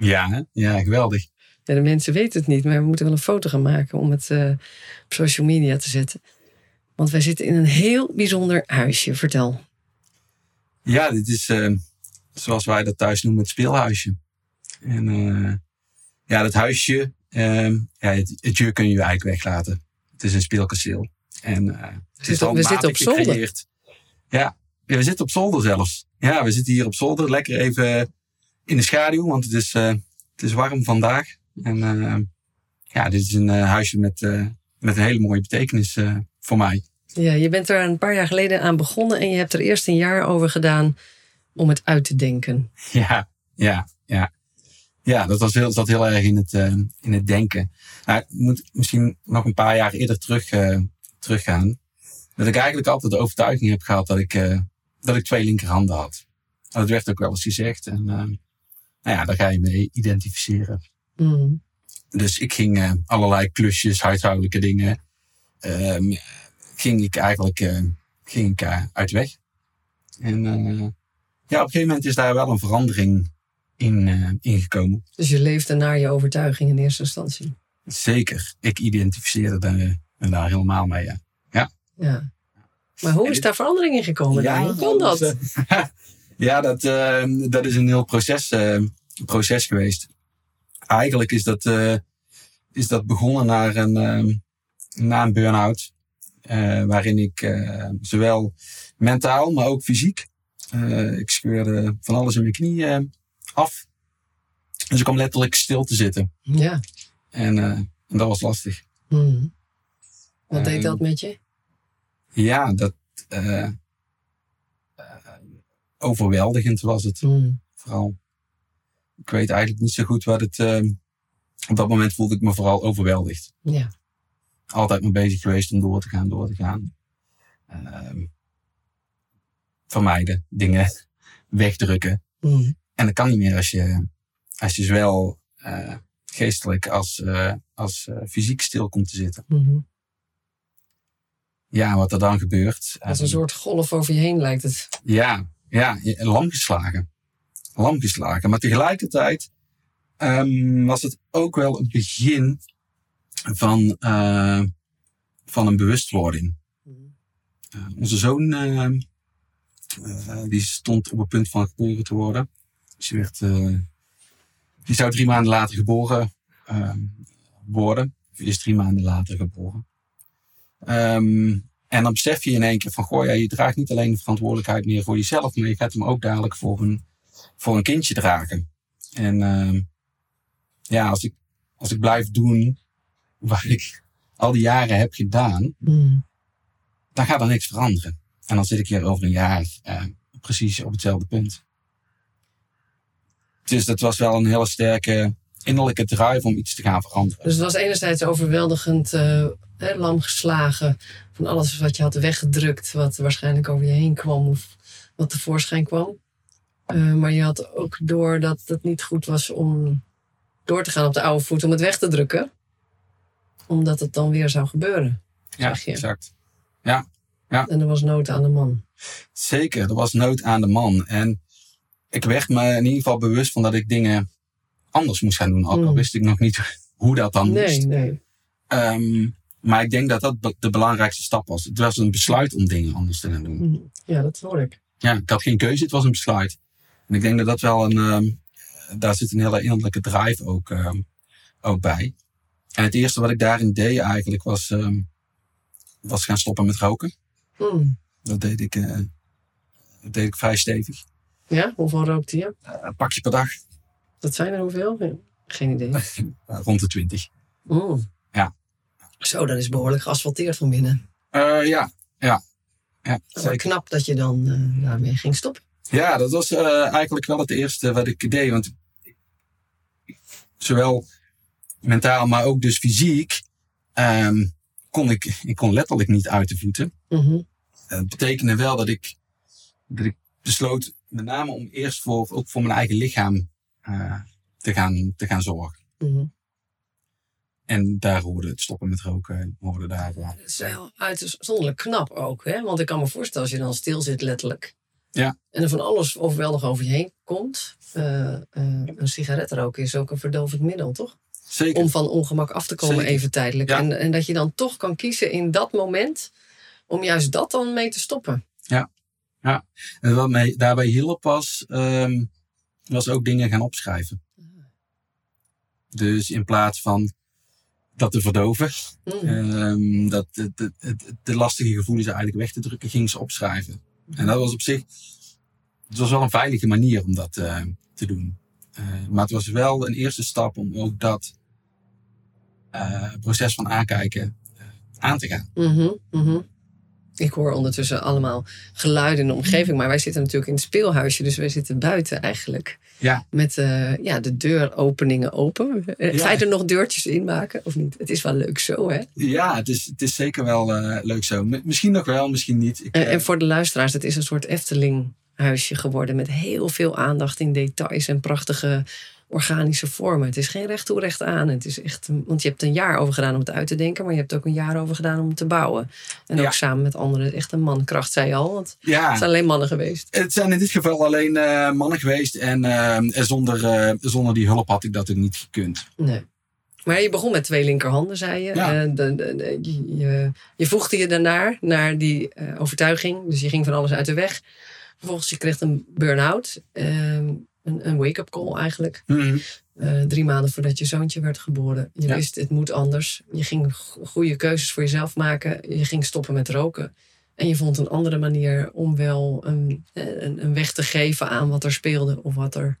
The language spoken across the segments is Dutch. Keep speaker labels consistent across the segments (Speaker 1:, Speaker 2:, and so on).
Speaker 1: Ja, ja, geweldig.
Speaker 2: Ja, de mensen weten het niet, maar we moeten wel een foto gaan maken om het eh, op social media te zetten. Want wij zitten in een heel bijzonder huisje. Vertel.
Speaker 1: Ja, dit is eh, zoals wij dat thuis noemen, het speelhuisje. En eh, ja, dat huisje, ehm, ja, het, het jur kun je eigenlijk weglaten. Het is een speelkasteel. En het is
Speaker 2: we zitten op zolder.
Speaker 1: Gecreëerd. Ja, ja, we zitten op zolder zelfs. Ja, we zitten hier op zolder. Lekker even in de schaduw, want het is, uh, het is warm vandaag. En uh, ja, dit is een uh, huisje met, met een hele mooie betekenis voor mij.
Speaker 2: Ja, je bent er een paar jaar geleden aan begonnen en je hebt er eerst een jaar over gedaan om het uit te denken.
Speaker 1: Ja, ja, ja. Ja, dat was heel, zat heel erg in het, in het denken. Nou, ik moet misschien nog een paar jaar eerder terug, teruggaan. Dat ik eigenlijk altijd de overtuiging heb gehad dat ik, dat ik twee linkerhanden had. Dat werd ook wel eens gezegd. En uh, nou ja, daar ga je mee identificeren.
Speaker 2: Mm.
Speaker 1: Dus ik ging uh, allerlei klusjes, huishoudelijke dingen, uh, ging ik eigenlijk uh, ging ik, uit weg. En ja, op een gegeven moment is daar wel een verandering in ingekomen.
Speaker 2: Dus je leefde naar je overtuiging in eerste instantie?
Speaker 1: Zeker. Ik identificeerde daar, daar helemaal mee, ja. Ja.
Speaker 2: ja. Maar hoe is daar verandering in gekomen? Ja, hoe kon dat?
Speaker 1: ja, dat, uh, dat is een heel proces, uh, proces geweest. Eigenlijk is dat, uh, is dat begonnen naar een, na een burn-out. waarin ik zowel mentaal, maar ook fysiek. ik scheurde van alles in mijn knie af. Dus ik kwam letterlijk stil te zitten.
Speaker 2: Ja.
Speaker 1: En, en dat was lastig.
Speaker 2: Mm. Wat deed dat met je?
Speaker 1: Ja, dat. Overweldigend was het.
Speaker 2: Mm.
Speaker 1: Vooral. Ik weet eigenlijk niet zo goed wat het. Uh, op dat moment voelde ik me vooral overweldigd.
Speaker 2: Ja.
Speaker 1: Altijd mee bezig geweest om door te gaan, door te gaan. Uh, vermijden, dingen wegdrukken.
Speaker 2: Mm.
Speaker 1: En dat kan niet meer als je, als je zowel geestelijk als, als fysiek stil komt te zitten.
Speaker 2: Mm
Speaker 1: ja, wat er dan gebeurt.
Speaker 2: Als een soort golf over je heen lijkt het.
Speaker 1: Ja, ja lam geslagen. Lam geslagen. Maar tegelijkertijd um, was het ook wel het begin van, uh, van een bewustwording. Uh, onze zoon uh, die stond op het punt van geboren te worden. Dus die, werd, die zou drie maanden later geboren ehm, worden. Of is drie maanden later geboren. Um, en dan besef je in één keer van, goh, ja, je draagt niet alleen de verantwoordelijkheid meer voor jezelf, maar je gaat hem ook dadelijk voor een, voor een kindje dragen. En uh, ja, als ik, als ik blijf doen wat ik al die jaren heb gedaan,
Speaker 2: mm.
Speaker 1: dan gaat er niks veranderen. En dan zit ik hier over een jaar uh, precies op hetzelfde punt. Dus dat was wel een hele sterke innerlijke drive om iets te gaan veranderen.
Speaker 2: Dus het was enerzijds overweldigend uh, lam geslagen van alles wat je had weggedrukt, wat waarschijnlijk over je heen kwam of wat tevoorschijn kwam. Uh, maar je had ook door dat het niet goed was om door te gaan op de oude voet om het weg te drukken. Omdat het dan weer zou gebeuren.
Speaker 1: Ja, exact. Ja, ja.
Speaker 2: En er was nood aan de man.
Speaker 1: Zeker, er was nood aan de man. En ik werd me in ieder geval bewust van dat ik dingen anders moest gaan doen. Ook al mm. wist ik nog niet hoe dat dan
Speaker 2: nee,
Speaker 1: moest.
Speaker 2: Nee.
Speaker 1: Um, maar ik denk dat dat de belangrijkste stap was. Het was een besluit om dingen anders te gaan doen.
Speaker 2: Mm. Ja, dat hoor ik.
Speaker 1: Ja, ik had geen keuze, het was een besluit. En ik denk dat dat wel een, um, daar zit een hele innerlijke drive ook, um, ook bij. En het eerste wat ik daarin deed eigenlijk was, was gaan stoppen met roken.
Speaker 2: Mm.
Speaker 1: Dat deed ik, uh, dat deed ik vrij stevig.
Speaker 2: Ja, hoeveel rookte je?
Speaker 1: Uh, een pakje per dag.
Speaker 2: Dat zijn er hoeveel? Geen idee.
Speaker 1: Rond de twintig.
Speaker 2: Oh.
Speaker 1: Ja.
Speaker 2: Zo, dat is behoorlijk geasfalteerd van binnen.
Speaker 1: Uh, ja, ja. ja
Speaker 2: maar knap dat je dan uh, daarmee ging stoppen.
Speaker 1: Ja, dat was uh, eigenlijk wel het eerste wat ik deed. Want zowel mentaal, maar ook dus fysiek, ehm, kon ik, ik kon letterlijk niet uit de voeten.
Speaker 2: Mhm.
Speaker 1: Dat betekende wel dat ik, dat ik besloot, met name om eerst voor, ook voor mijn eigen lichaam eh, te, gaan, te gaan zorgen.
Speaker 2: Mhm.
Speaker 1: En daar hoorde het stoppen met roken, hoorde daar. ja.
Speaker 2: Dat is wel uitzonderlijk knap ook, hè? Want ik kan me voorstellen als je dan stil zit, letterlijk.
Speaker 1: Ja.
Speaker 2: En er van alles overweldig over je heen komt. eh, eh, een sigaret roken is ook een verdovend middel, toch?
Speaker 1: Zeker.
Speaker 2: Om van ongemak af te komen
Speaker 1: Zeker.
Speaker 2: even tijdelijk.
Speaker 1: Ja.
Speaker 2: En, en dat je dan toch kan kiezen in dat moment om juist dat dan mee te stoppen.
Speaker 1: En wat mij daarbij hielp was, ehm, was ook dingen gaan opschrijven. Dus in plaats van dat te verdoven,
Speaker 2: Mm.
Speaker 1: ehm, dat de, de, de, de lastige gevoelens eigenlijk weg te drukken, ging ze opschrijven. En dat was op zich, het was wel een veilige manier om dat eh, te doen. Eh, maar het was wel een eerste stap om ook dat eh, proces van aankijken aan te gaan.
Speaker 2: Mhm, mhm. Ik hoor ondertussen allemaal geluiden in de omgeving. Maar wij zitten natuurlijk in het speelhuisje. Dus wij zitten buiten eigenlijk.
Speaker 1: Ja.
Speaker 2: Met eh, ja, de deuropeningen open. Eh, Ga je er nog deurtjes in maken of niet? Het is wel leuk zo, hè?
Speaker 1: Ja, het is, het is zeker wel eh, leuk zo. Misschien nog wel, misschien niet. Ik,
Speaker 2: En, en voor de luisteraars, het is een soort Efteling-huisje geworden. Met heel veel aandacht in details en prachtige organische vormen. Het is geen recht toe, recht aan. Het is echt, want je hebt een jaar over gedaan om het uit te denken. Maar je hebt ook een jaar over gedaan om het te bouwen. En
Speaker 1: Ja.
Speaker 2: ook samen met anderen. Echt een mankracht, zei je al. Want het
Speaker 1: ja,
Speaker 2: zijn alleen mannen geweest.
Speaker 1: het zijn in dit geval alleen eh, mannen geweest. En, eh, zonder, eh, zonder die hulp had ik dat ook niet gekund.
Speaker 2: Nee. Maar je begon met twee linkerhanden, zei je.
Speaker 1: Ja.
Speaker 2: De, de- de- je, je, voegde je daarnaar, naar die overtuiging. Dus je ging van alles uit de weg. Vervolgens je kreeg een burn-out. ehm, een, een wake-up call eigenlijk.
Speaker 1: Mhm.
Speaker 2: Eh, drie maanden voordat je zoontje werd geboren. Je
Speaker 1: Ja.
Speaker 2: wist, het moet anders. Je ging go- goede keuzes voor jezelf maken. Je ging stoppen met roken. En je vond een andere manier om wel een, eh, een, een weg te geven aan wat er speelde. Of wat er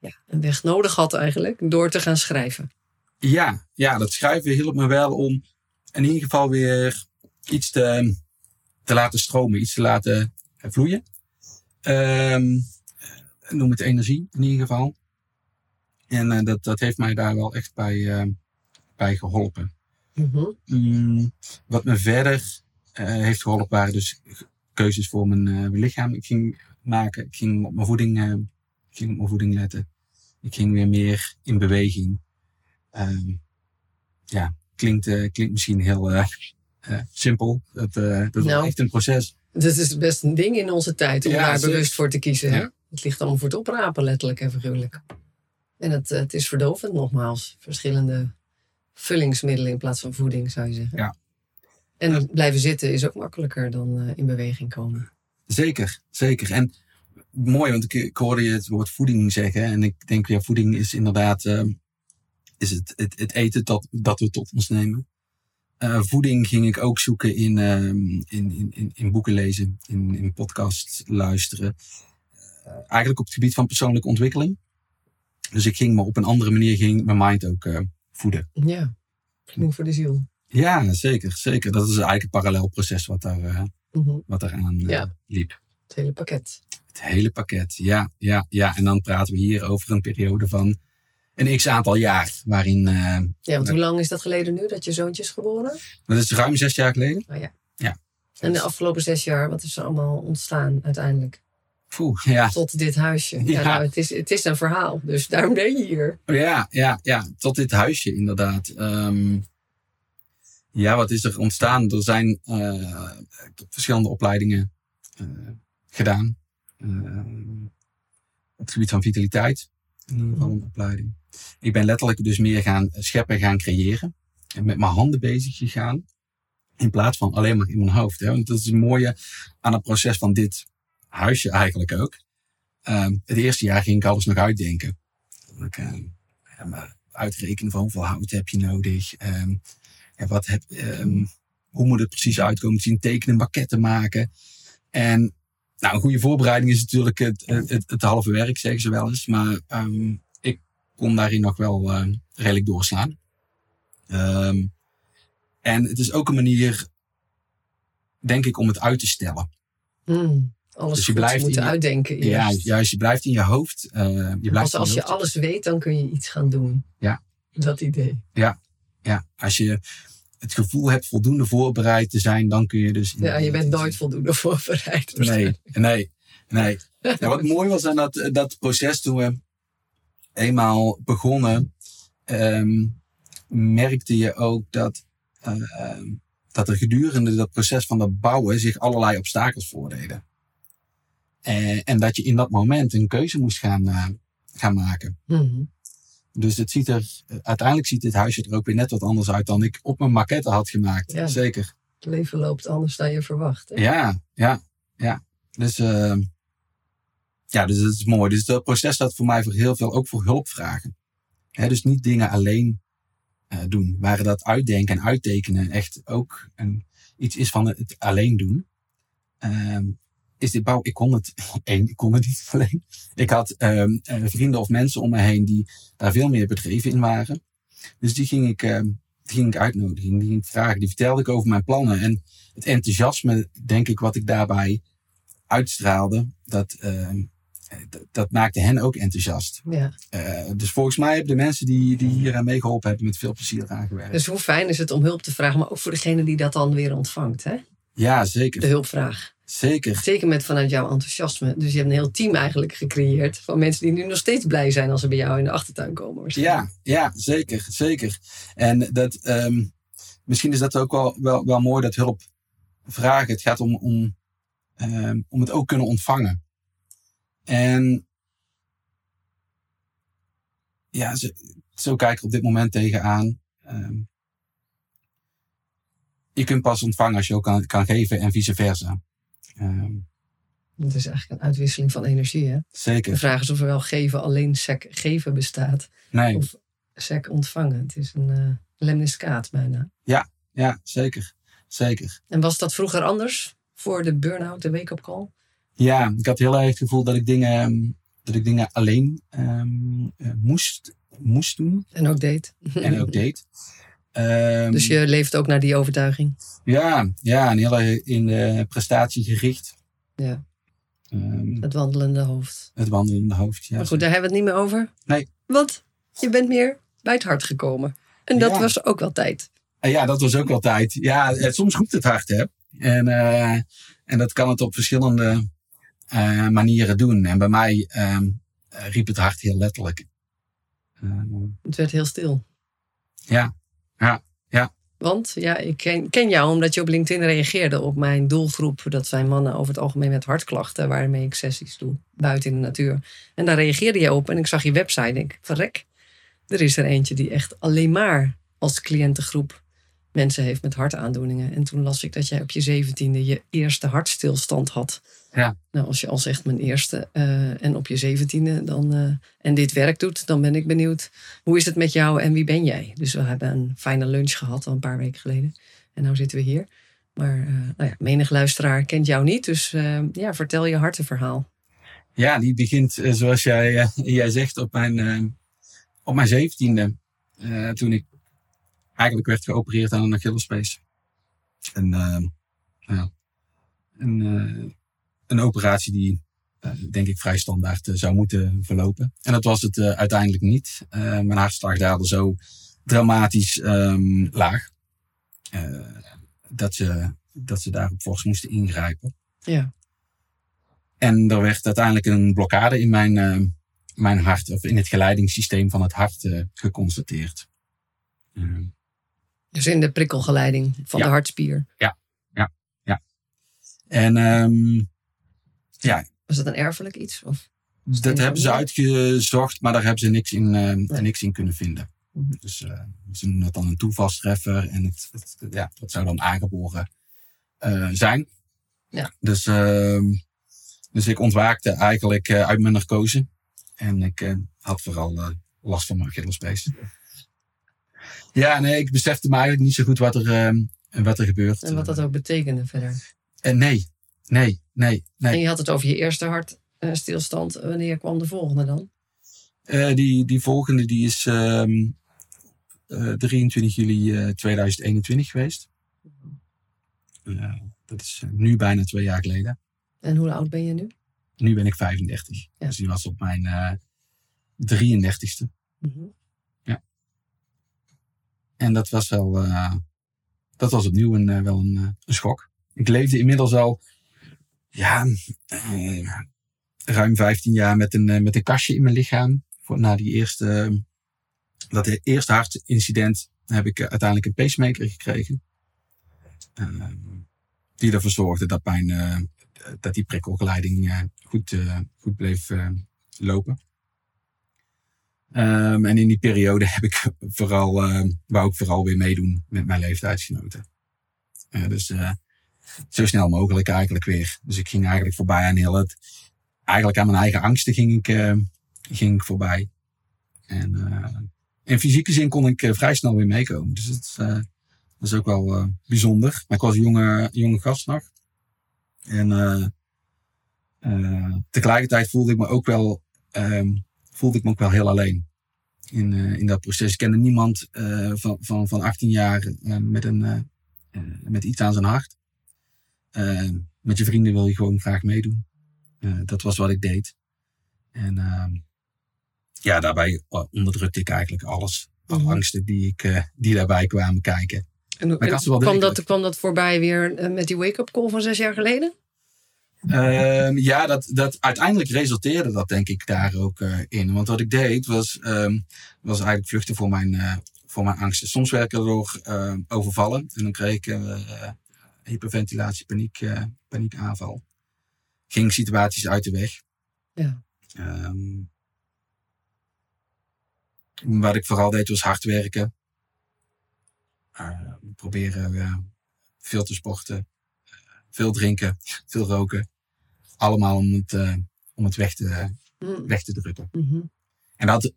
Speaker 2: ja, een weg nodig had eigenlijk. Door te gaan schrijven.
Speaker 1: Ja, ja, dat schrijven hielp me wel om in ieder geval weer iets te, te laten stromen, iets te laten vloeien. Ehm, noem het energie in ieder geval. En eh, dat, dat heeft mij daar wel echt bij, eh, bij geholpen.
Speaker 2: Mhm.
Speaker 1: Mm, wat me verder eh, heeft geholpen waren dus keuzes voor mijn, lichaam. Ik ging maken, ik ging op mijn voeding, ik ging op mijn voeding letten. Ik ging weer meer in beweging. Ehm, ja, klinkt, klinkt misschien heel simpel. Dat, dat
Speaker 2: Nou.
Speaker 1: is echt een proces.
Speaker 2: Dat is best een ding in onze tijd om
Speaker 1: Ja,
Speaker 2: daar bewust voor te kiezen. hè? Het ligt allemaal voor het oprapen, letterlijk en figuurlijk. En het, eh, het is verdovend, nogmaals. Verschillende vullingsmiddelen in plaats van voeding, zou je zeggen.
Speaker 1: Ja.
Speaker 2: En blijven zitten is ook makkelijker dan eh, in beweging komen.
Speaker 1: Zeker, zeker. En mooi, want ik, ik hoorde je het woord voeding zeggen. En ik denk, ja, voeding is inderdaad ehm, is het, het, het eten dat, dat we tot ons nemen. Eh, voeding ging ik ook zoeken in, ehm, in, in, in, in boeken lezen, in, in podcasts luisteren. Eh, eigenlijk op het gebied van persoonlijke ontwikkeling. Dus ik ging me op een andere manier ging mijn mind ook eh, voeden.
Speaker 2: Ja, voeding voor de ziel.
Speaker 1: Ja, zeker, zeker. Dat is eigenlijk een parallel proces wat daar, eh,
Speaker 2: Mhm.
Speaker 1: wat daaraan eh,
Speaker 2: Ja.
Speaker 1: liep.
Speaker 2: Het hele pakket.
Speaker 1: Het hele pakket, ja, ja, ja. En dan praten we hier over een periode van een x aantal jaar. Waarin, eh,
Speaker 2: Ja, want hoe lang is dat geleden nu dat je zoontje is geboren?
Speaker 1: dat is ruim zes jaar geleden.
Speaker 2: Oh ja.
Speaker 1: Ja.
Speaker 2: En de afgelopen zes jaar, wat is er allemaal ontstaan uiteindelijk?
Speaker 1: Poeh, ja.
Speaker 2: Tot dit huisje. Ja, nou, het, is, het is een verhaal, dus daarom ben je hier.
Speaker 1: Ja, ja, ja. Tot dit huisje inderdaad. Ehm, ja, wat is er ontstaan? Er zijn eh, verschillende opleidingen eh, gedaan. Op het gebied van vitaliteit. In ieder geval een opleiding. Ik ben letterlijk dus meer gaan scheppen, gaan creëren. En met mijn handen bezig gegaan. In plaats van alleen maar in mijn hoofd. Hè? Want dat is het mooie aan het proces van dit huisje eigenlijk ook. Ehm, het eerste jaar ging ik alles nog uitdenken. Ik, ehm, uitrekenen van hoeveel hout heb je nodig. Ehm, ja, wat heb, hoe moet het precies uitkomen zien. Tekenen, maquetten maken. En nou, een goede voorbereiding is natuurlijk het, het, het, halve werk, zeggen ze wel eens. Maar ik kon daarin nog wel redelijk doorslaan. En het is ook een manier, denk ik, om het uit te stellen.
Speaker 2: Hmm. Alles
Speaker 1: Dus je blijft
Speaker 2: moeten
Speaker 1: je-
Speaker 2: uitdenken.
Speaker 1: Ja, juist. Je blijft in je hoofd. eh, je blijft
Speaker 2: Als, je alles weet, dan kun je iets gaan doen.
Speaker 1: Ja.
Speaker 2: Dat idee.
Speaker 1: Ja, als je het gevoel hebt voldoende voorbereid te zijn, dan kun je dus.
Speaker 2: Ja, je bent nooit voldoende voorbereid.
Speaker 1: Nee, nee, nee. Ja, wat mooi was aan dat, dat proces toen we eenmaal begonnen, ehm, merkte je ook dat, ehm, dat er gedurende dat proces van het bouwen zich allerlei obstakels voordeden. En, en dat je in dat moment een keuze moest gaan, eh, gaan maken.
Speaker 2: Mhm.
Speaker 1: Dus het ziet er, uiteindelijk ziet dit huisje er ook weer net wat anders uit dan ik op mijn maquette had gemaakt.
Speaker 2: Ja.
Speaker 1: Zeker.
Speaker 2: Het leven loopt anders dan je verwacht. hè?
Speaker 1: Ja, ja, ja. Dus, eh, ja, dus dat is mooi. Dus dat proces staat voor mij voor heel veel ook voor hulp vragen. Dus niet dingen alleen eh, doen. Waar dat uitdenken en uittekenen echt ook een, iets is van het alleen doen. Ehm, is dit bouw, ik kon het, één, ik kon het niet alleen. Ik had ehm, eh, vrienden of mensen om me heen die daar veel meer bedreven in waren. Dus die ging ik, ehm, die ging ik uitnodigen, die ging ik vragen. Die vertelde ik over mijn plannen. En het enthousiasme, denk ik, wat ik daarbij uitstraalde, dat, ehm, dat, maakte hen ook enthousiast.
Speaker 2: Ja.
Speaker 1: Eh, dus volgens mij hebben de mensen die, die hier aan meegeholpen hebben met veel plezier eraan gewerkt.
Speaker 2: Dus hoe fijn is het om hulp te vragen, maar ook voor degene die dat dan weer ontvangt. Hè?
Speaker 1: Ja,
Speaker 2: De
Speaker 1: zeker.
Speaker 2: hulpvraag.
Speaker 1: Zeker.
Speaker 2: Zeker met vanuit jouw enthousiasme. Dus je hebt een heel team eigenlijk gecreëerd van mensen die nu nog steeds blij zijn als ze bij jou in de achtertuin komen.
Speaker 1: Ja, ja, zeker, zeker. En dat, ehm, misschien is dat ook wel, wel, wel mooi, dat hulp vragen. Het gaat om, om, ehm, om het ook kunnen ontvangen. En ja, zo, zo kijk ik op dit moment tegenaan. Ehm je kunt pas ontvangen als je ook kan, kan geven en vice versa. Ehm,
Speaker 2: Het is eigenlijk een uitwisseling van energie. Hè? De
Speaker 1: zeker.
Speaker 2: vraag is of er wel geven alleen sec geven bestaat.
Speaker 1: Nee,
Speaker 2: Of sec ontvangen. Het is een uh, lemniscaat bijna.
Speaker 1: ja, zeker. Zeker.
Speaker 2: En was dat vroeger anders? Voor de burn-out, de wake-up call?
Speaker 1: Ja, ik had heel erg het gevoel dat ik dingen, ehm, dat ik dingen alleen ehm, eh, moest, moest doen
Speaker 2: En ook deed.
Speaker 1: en ook deed. Ehm,
Speaker 2: Dus je leeft ook naar die overtuiging.
Speaker 1: Ja, ja, en heel erg in de prestatie gericht.
Speaker 2: Ja,
Speaker 1: Ehm,
Speaker 2: het wandelende hoofd.
Speaker 1: het wandelende hoofd. Ja,
Speaker 2: maar goed, daar hebben we het niet meer over.
Speaker 1: Nee.
Speaker 2: Want je bent meer bij het hart gekomen. En dat
Speaker 1: Ja.
Speaker 2: was ook wel tijd.
Speaker 1: En ja, dat was ook wel tijd. Ja, het, soms roept het hart, hè. En, eh, en dat kan het op verschillende eh, manieren doen. En bij mij ehm, eh, riep het hart heel letterlijk.
Speaker 2: Het werd heel stil.
Speaker 1: ja, ja, ja.
Speaker 2: Want ja, ik ken, ken jou omdat je op LinkedIn reageerde op mijn doelgroep. Dat zijn mannen over het algemeen met hartklachten, waarmee ik sessies doe, buiten in de natuur. En daar reageerde je op en ik zag je website en ik, verrek, er is er eentje die echt alleen maar als cliëntengroep mensen heeft met hartaandoeningen. En toen las ik dat jij op je zeventiende je eerste hartstilstand had.
Speaker 1: Ja.
Speaker 2: Nou, als je al zegt mijn eerste eh, en op je zeventiende dan, eh, en dit werk doet, dan ben ik benieuwd. Hoe is het met jou en wie ben jij? Dus we hebben een fijne lunch gehad al een paar weken geleden. En nu zitten we hier. Maar eh, nou ja, menig luisteraar kent jou niet. Dus ja, vertel je hartenverhaal.
Speaker 1: Ja, die begint, zoals jij, jij zegt, op mijn, op mijn zeventiende. toen ik eigenlijk werd geopereerd aan een Achillespees. En, eh, ja, een, eh, een operatie die, eh, denk ik, vrij standaard zou moeten verlopen. En dat was het eh, uiteindelijk niet. Eh, mijn hartslag daalde zo dramatisch ehm, laag. eh, dat, ze, dat ze daarop volgens moesten ingrijpen.
Speaker 2: Ja.
Speaker 1: En er werd uiteindelijk een blokkade in mijn, mijn hart, of in het geleidingssysteem van het hart geconstateerd.
Speaker 2: Dus in de prikkelgeleiding van
Speaker 1: Ja.
Speaker 2: de hartspier.
Speaker 1: en ehm, ja,
Speaker 2: Was dat een erfelijk iets? Of?
Speaker 1: dat hebben ze uitgezocht, maar daar hebben ze niks in, eh,
Speaker 2: Nee.
Speaker 1: niks in kunnen vinden.
Speaker 2: Mhm.
Speaker 1: Dus eh, ze noemen dat dan een toevalstreffer en het, het- ja, dat zou dan aangeboren eh, zijn.
Speaker 2: Ja.
Speaker 1: Dus, ehm, dus ik ontwaakte eigenlijk eh, uit mijn narcose en ik eh, had vooral eh, last van mijn Achillespees. Ja, nee, ik besefte me eigenlijk niet zo goed wat er, ehm, wat er gebeurt.
Speaker 2: En wat dat ook betekende verder.
Speaker 1: En nee, nee, nee, nee.
Speaker 2: En je had het over je eerste hartstilstand. Wanneer kwam de volgende dan?
Speaker 1: Eh, die, die volgende die is ehm, eh, 23 juli eh, 2021 geweest. Eh, dat is eh, nu bijna twee jaar geleden.
Speaker 2: En hoe oud ben je nu?
Speaker 1: Nu ben ik 35.
Speaker 2: Ja.
Speaker 1: Dus die was op mijn eh 33ste.
Speaker 2: Mhm.
Speaker 1: En dat was wel, eh, dat was opnieuw een, eh, wel een, eh, een schok. Ik leefde inmiddels al, ja, ruim 15 jaar met een, met een kastje in mijn lichaam. Voor, na die eerste, dat eerste hartincident heb ik uiteindelijk een pacemaker gekregen. Eh, die ervoor zorgde dat mijn, dat die prikkelgeleiding goed, goed bleef lopen. Ehm, en in die periode heb ik vooral, eh, wou ik vooral weer meedoen met mijn leeftijdsgenoten. Eh, dus eh, zo snel mogelijk eigenlijk weer. Dus ik ging eigenlijk voorbij aan heel het, eigenlijk aan mijn eigen angsten ging ik, eh, ging ik voorbij. En eh, in fysieke zin kon ik eh, vrij snel weer meekomen. Dus dat, is ook wel bijzonder. Maar ik was jonge, jonge gast nog. En tegelijkertijd voelde ik me ook wel ehm, voelde ik me ook wel heel alleen in, eh, in dat proces. Ik kende niemand eh, van, van, van 18 jaar eh, met, een, met iets aan zijn hart. Met je vrienden wil je gewoon graag meedoen. Dat was wat ik deed. En ehm, ja, daarbij onderdrukte ik eigenlijk alles. Alle
Speaker 2: Mhm.
Speaker 1: angsten die, ik, die daarbij kwamen kijken.
Speaker 2: En,
Speaker 1: wel
Speaker 2: kwam, dat, kwam dat voorbij weer met die wake-up call van zes jaar geleden?
Speaker 1: Ehm, ja, dat, dat, uiteindelijk resulteerde dat denk ik daar ook eh, in. Want wat ik deed was, ehm, was eigenlijk vluchten voor mijn, eh, voor mijn angsten. Soms werd ik erdoor eh, overvallen en dan kreeg ik eh, hyperventilatie, paniek, paniekaanval. Ging situaties uit de weg.
Speaker 2: Ja.
Speaker 1: Ehm, wat ik vooral deed was hard werken. Proberen veel te sporten. Veel drinken. Veel roken. Allemaal om het, eh, om het weg, te,
Speaker 2: Mhm.
Speaker 1: weg te drukken.
Speaker 2: Mhm.
Speaker 1: En dat,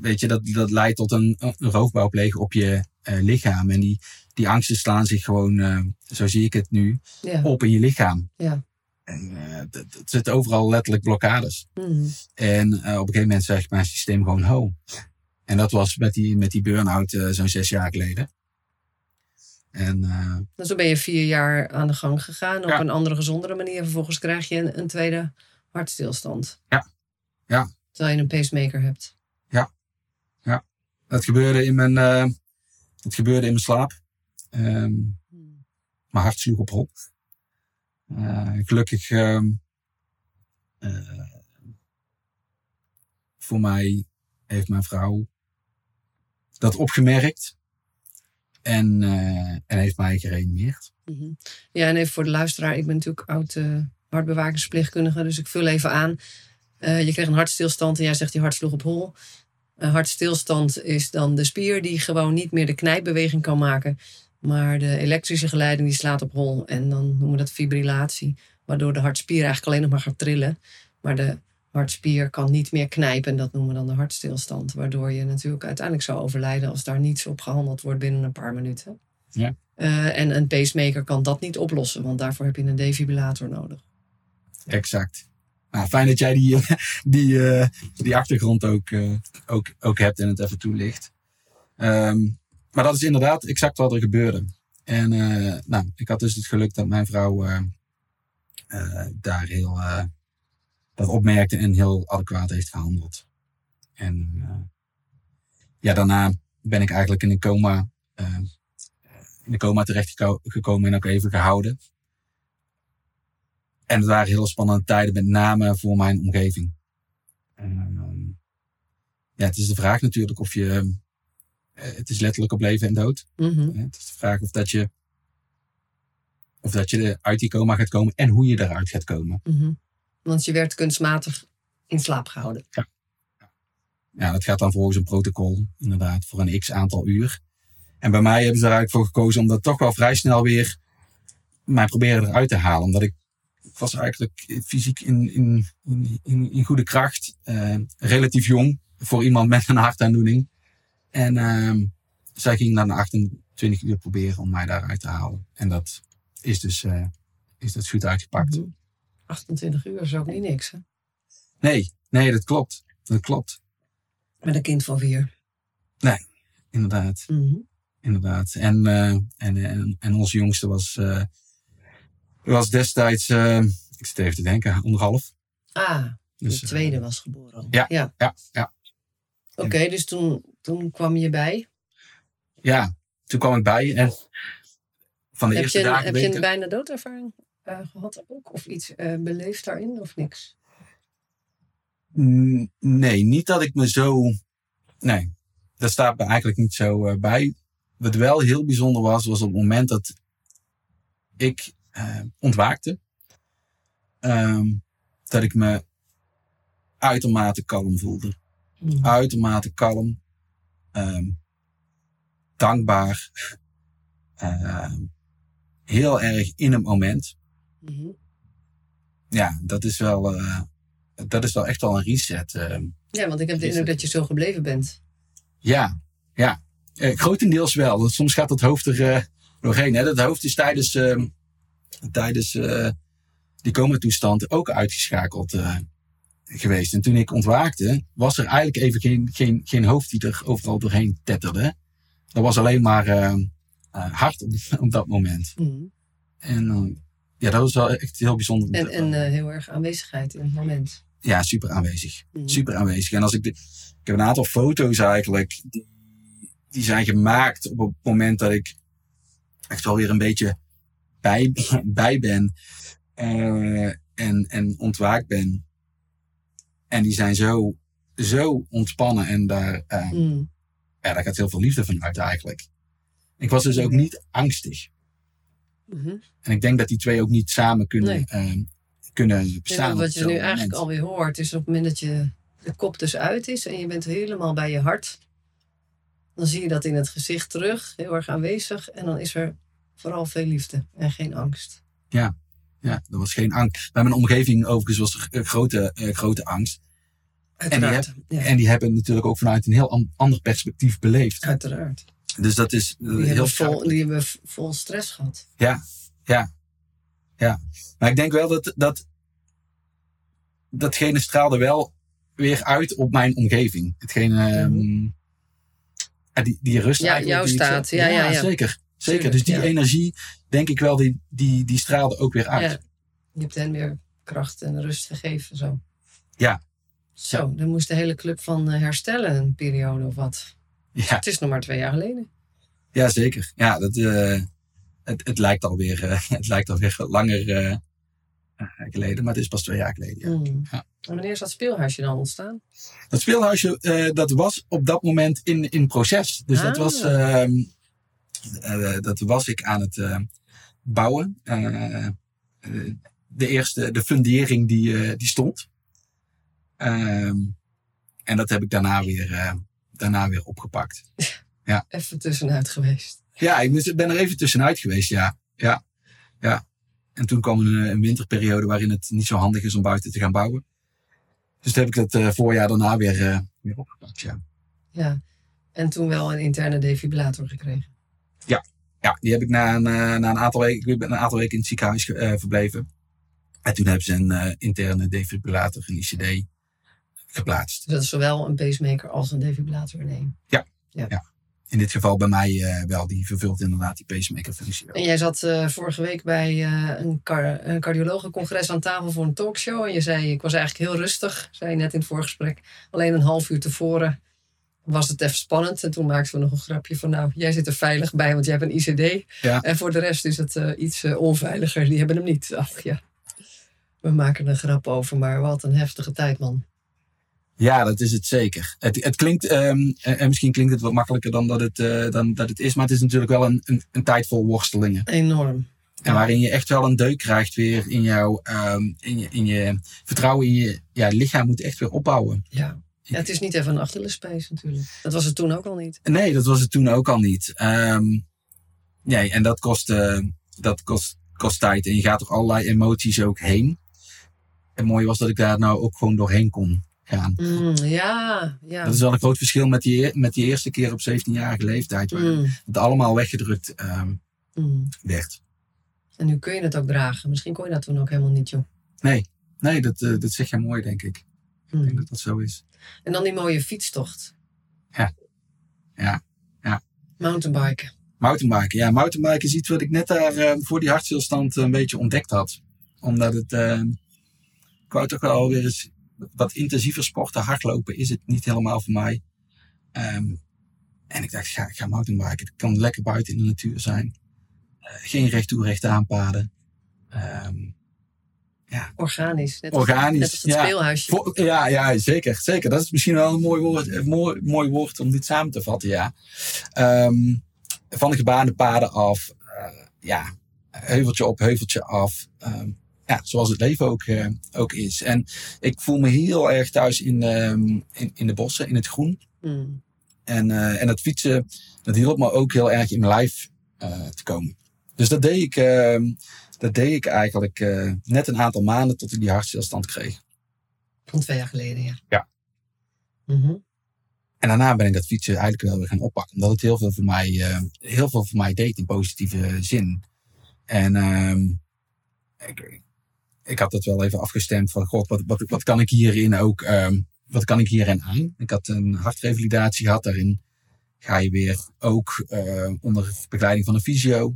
Speaker 1: weet je, dat, dat leidt tot een, een roofbouw plegen op je eh, lichaam. En die, die angsten slaan zich gewoon, eh, zo zie ik het nu,
Speaker 2: Ja.
Speaker 1: op in je lichaam.
Speaker 2: Ja.
Speaker 1: En dat- dat zitten overal letterlijk blokkades.
Speaker 2: Mhm.
Speaker 1: En op een gegeven moment zegt mijn systeem gewoon ho. En dat was met die, met die burn-out zo'n zes jaar geleden. En
Speaker 2: Dus toen ben je vier jaar aan de gang gegaan op
Speaker 1: Ja.
Speaker 2: een andere, gezondere manier. Vervolgens krijg je een, een tweede hartstilstand.
Speaker 1: Ja. Ja.
Speaker 2: Terwijl je een pacemaker hebt.
Speaker 1: dat gebeurde in mijn, het gebeurde in mijn slaap. Ehm, mijn hart sloeg op hol. Eh, gelukkig ehm, eh, voor mij heeft mijn vrouw dat opgemerkt. En, eh, en heeft mij gereanimeerd.
Speaker 2: Mhm. Ja, en even voor de luisteraar. Ik ben natuurlijk oud uh. Dus ik vul even aan. Uh, je kreeg een hartstilstand en jij zegt die hart sloeg op hol. Een hartstilstand is dan de spier die gewoon niet meer de knijpbeweging kan maken. Maar de elektrische geleiding die slaat op hol. En dan noemen we dat fibrillatie. Waardoor de hartspier eigenlijk alleen nog maar gaat trillen. Maar de hartspier kan niet meer knijpen. En dat noemen we dan de hartstilstand. Waardoor je natuurlijk uiteindelijk zou overlijden als daar niets op gehandeld wordt binnen een paar minuten.
Speaker 1: Ja.
Speaker 2: Uh, en een pacemaker kan dat niet oplossen. Want daarvoor heb je een defibrillator nodig.
Speaker 1: Exact. Nou, fijn dat jij die, die, uh, die achtergrond ook, uh, ook, ook hebt en het even toelicht. Um, maar dat is inderdaad exact wat er gebeurde. En nou, ik had dus het geluk dat mijn vrouw daar heel dat opmerkte en heel adequaat heeft gehandeld. En ja, daarna ben ik eigenlijk in een coma, in een coma terechtgekomen en ook even gehouden. En het waren hele spannende tijden, met name voor mijn omgeving. Um, ja, het is de vraag natuurlijk of je. Uh, het is letterlijk op leven en dood.
Speaker 2: Mm -hmm.
Speaker 1: Het is de vraag of dat je. Of dat je uit die coma gaat komen en hoe je eruit gaat komen.
Speaker 2: Mm -hmm. Want je werd kunstmatig in slaap gehouden.
Speaker 1: Ja. Ja, dat gaat dan volgens een protocol, inderdaad, voor een x aantal uur. En bij mij hebben ze er eigenlijk voor gekozen om dat toch wel vrij snel weer mij proberen eruit te halen. Omdat ik was eigenlijk fysiek in, in, in, in goede kracht. Uh, relatief jong voor iemand met een hartaandoening. En uh, zij ging dan 28 uur proberen om mij daaruit te halen. En dat is dus uh, is dat goed uitgepakt.
Speaker 2: Mm -hmm. 28 uur is ook niet niks, hè?
Speaker 1: Nee, nee, dat klopt. Dat klopt.
Speaker 2: Met een kind van vier.
Speaker 1: Nee, inderdaad.
Speaker 2: Mm -hmm.
Speaker 1: Inderdaad. En, uh, en, en, en onze jongste was, uh, was destijds uh, ik zit even te denken, anderhalf.
Speaker 2: Ah,
Speaker 1: Dus,
Speaker 2: de
Speaker 1: eh,
Speaker 2: tweede was geboren.
Speaker 1: ja,
Speaker 2: ja.
Speaker 1: ja, ja.
Speaker 2: Oké, dus toen, toen kwam je bij.
Speaker 1: ja, toen kwam ik bij en van de
Speaker 2: Heb
Speaker 1: eerste
Speaker 2: je,
Speaker 1: dagen
Speaker 2: heb je een bijna doodervaring eh, gehad ook? Of iets eh, beleefd daarin of niks?
Speaker 1: Mm, Nee, niet dat ik me zo. Nee, dat staat me eigenlijk niet zo eh, bij. Wat wel heel bijzonder was, was op het moment dat ik eh, ontwaakte, ehm, dat ik me uitermate kalm voelde.
Speaker 2: Mhm.
Speaker 1: Uitermate kalm, ehm, dankbaar, ehm, heel erg in het moment.
Speaker 2: Mhm.
Speaker 1: Ja, dat is wel, eh, dat is wel echt wel een reset. ehm.
Speaker 2: Ja, want ik heb de indruk dat je zo gebleven bent.
Speaker 1: Ja, ja. Eh, grotendeels wel. Want soms gaat het hoofd er eh, doorheen. Hè. Dat hoofd is tijdens, ehm, tijdens eh, die coma-toestand ook uitgeschakeld eh, geweest. En toen ik ontwaakte, was er eigenlijk even geen, geen, geen hoofd die er overal doorheen tetterde. Dat was alleen maar eh, eh, hard op, op dat moment.
Speaker 2: Mhm.
Speaker 1: En eh, ja, dat was wel echt heel bijzonder.
Speaker 2: En, en eh, heel erg aanwezigheid in het moment.
Speaker 1: Ja, super aanwezig.
Speaker 2: Mhm.
Speaker 1: super aanwezig. En als ik, de, ik heb een aantal foto's eigenlijk, die, die zijn gemaakt op het moment dat ik echt wel weer een beetje bij, bij ben eh, en, en ontwaakt ben. En die zijn zo, zo ontspannen en daar, eh,
Speaker 2: Mhm.
Speaker 1: ja, daar gaat heel veel liefde van uit eigenlijk. Ik was dus ook niet angstig.
Speaker 2: Mhm.
Speaker 1: En ik denk dat die twee ook niet samen kunnen,
Speaker 2: Nee.
Speaker 1: eh, kunnen
Speaker 2: Ja,
Speaker 1: bestaan.
Speaker 2: wat je nu
Speaker 1: moment.
Speaker 2: eigenlijk alweer hoort, is op het moment dat je de kop dus uit is en je bent helemaal bij je hart, dan zie je dat in het gezicht terug, heel erg aanwezig. En dan is er vooral veel liefde en geen angst.
Speaker 1: Ja, er was geen angst. Bij mijn omgeving overigens was er eh, grote, eh, grote angst.
Speaker 2: Uiteraard. ja,
Speaker 1: En die hebben natuurlijk ook vanuit een heel an- ander perspectief beleefd.
Speaker 2: uiteraard.
Speaker 1: Dus dat is eh,
Speaker 2: Die
Speaker 1: heel
Speaker 2: hebben, vol,
Speaker 1: scherp.
Speaker 2: die hebben vol stress gehad.
Speaker 1: Ja, ja, ja. Maar ik denk wel dat, dat datgene straalde wel weer uit op mijn omgeving. Hetgene, ehm, ja, die, die rust
Speaker 2: Mhm. Ja,
Speaker 1: eigenlijk
Speaker 2: jouw
Speaker 1: die
Speaker 2: staat. Ja, ja, ja.
Speaker 1: zeker. Zeker. Dus die
Speaker 2: ja.
Speaker 1: energie, denk ik wel, die, die, die straalde ook weer uit.
Speaker 2: Ja. Je hebt hen weer kracht en rust gegeven. Zo.
Speaker 1: Ja.
Speaker 2: Zo, dan moest de hele club van eh, herstellen een periode of wat.
Speaker 1: Ja,
Speaker 2: Het is nog maar twee jaar geleden.
Speaker 1: ja zeker. Ja, dat, eh, het, het, lijkt alweer, eh, het lijkt alweer langer eh, geleden, maar het is pas twee jaar geleden. Ja.
Speaker 2: Mm.
Speaker 1: Ja.
Speaker 2: En wanneer is dat speelhuisje dan ontstaan?
Speaker 1: Dat speelhuisje, dat was op dat moment in, in proces. Dus dat,
Speaker 2: Ah.
Speaker 1: was, ehm, eh, dat was ik aan het bouwen. De eerste, de fundering die, die stond. Ehm, en dat heb ik daarna weer, daarna weer opgepakt.
Speaker 2: Even tussenuit geweest.
Speaker 1: Ja, ik ben er even tussenuit geweest, ja. Ja, ja. En toen kwam een, een winterperiode waarin het niet zo handig is om buiten te gaan bouwen. Dus toen heb ik dat eh, voorjaar daarna weer, eh, weer opgepakt, ja.
Speaker 2: Ja. En toen wel een interne defibrillator gekregen.
Speaker 1: Ja, die heb ik na een, eh, na een aantal weken, ik ben een aantal weken in het ziekenhuis verbleven. En toen hebben ze een interne defibrillator, een ICD, geplaatst.
Speaker 2: Dus dat is zowel een pacemaker als een defibrillator één.
Speaker 1: In dit geval bij mij eh, wel, die vervult inderdaad die pacemaker functie wel.
Speaker 2: En jij zat eh, vorige week bij eh, een, car een cardiologencongres aan tafel voor een talkshow. En je zei, ik was eigenlijk heel rustig, zei je net in het voorgesprek. Alleen een half uur tevoren was het even spannend. En toen maakten we nog een grapje van, nou, jij zit er veilig bij, want jij hebt een ICD.
Speaker 1: Ja.
Speaker 2: En voor de rest is het iets onveiliger. Die hebben hem niet. Ach ja, we maken er een grap over, maar wat een heftige tijd, man.
Speaker 1: Ja, dat is het zeker. Het, het klinkt, ehm, en en misschien klinkt het wat makkelijker dan dat het, eh, dan dat het is, maar het is natuurlijk wel een, een, een tijd vol worstelingen.
Speaker 2: Enorm.
Speaker 1: En waarin je echt wel een deuk krijgt weer in jouw, ehm, in je, in je vertrouwen in je ja, lichaam moet echt weer opbouwen.
Speaker 2: Ja. ja, het is niet even een achterlespees natuurlijk. Dat was het toen ook al niet.
Speaker 1: Nee, dat was het toen ook al niet. Ehm, nee, en dat kost, eh, dat kost, kost tijd. En je gaat er allerlei emoties ook heen. Het mooie was dat ik daar nou ook gewoon doorheen kon gaan.
Speaker 2: Mm, ja, ja.
Speaker 1: Dat is wel een groot verschil met die, met die eerste keer op 17-jarige leeftijd. Waar
Speaker 2: Mm,
Speaker 1: het allemaal weggedrukt ehm,
Speaker 2: mm.
Speaker 1: werd.
Speaker 2: En nu kun je het ook dragen. Misschien kon je dat toen ook helemaal niet, joh.
Speaker 1: Nee, nee dat, eh, dat zeg je mooi, denk ik. Ik denk dat dat zo is.
Speaker 2: En dan die mooie fietstocht.
Speaker 1: Ja. Ja. Ja.
Speaker 2: Mountainbiken.
Speaker 1: Mountainbiken. Ja, mountainbiken is iets wat ik net daar eh, voor die hartstilstand een beetje ontdekt had. Omdat het, uh, ik wou toch wel weer eens wat intensiever sporten. Hardlopen is het niet helemaal voor mij. Um, en ik dacht, ga, ga mountainbiken. Het kan lekker buiten in de natuur zijn. Uh, geen recht toe, recht aanpaden. Um,
Speaker 2: ja. Organisch.
Speaker 1: Net Organisch.
Speaker 2: Net als het
Speaker 1: ja.
Speaker 2: speelhuisje.
Speaker 1: ja, ja, zeker, zeker. Dat is misschien wel een mooi woord, een mooi, mooi woord om dit samen te vatten, ja. Um, van de gebaande paden af. Uh, ja, heuveltje op, heuveltje af. Um, ja, zoals het leven ook, uh, ook is. En ik voel me heel erg thuis in, um, in, in de bossen, in het groen. Mm. En, uh, en dat fietsen, dat hielp me ook heel erg in mijn lijf te komen. Dus dat deed ik dat deed ik eigenlijk net een aantal maanden tot ik die hartstilstand kreeg.
Speaker 2: Van twee jaar geleden, ja.
Speaker 1: Ja.
Speaker 2: Mm -hmm.
Speaker 1: En daarna ben ik dat fietsen eigenlijk wel weer gaan oppakken. Omdat het heel veel voor mij, heel veel voor mij deed in positieve zin. En uh, ik, ik had het wel even afgestemd van, god, wat, wat, wat kan ik hierin ook, um, wat kan ik hierin aan? Ik had een hartrevalidatie gehad, daarin ga je weer ook uh, onder begeleiding van een fysio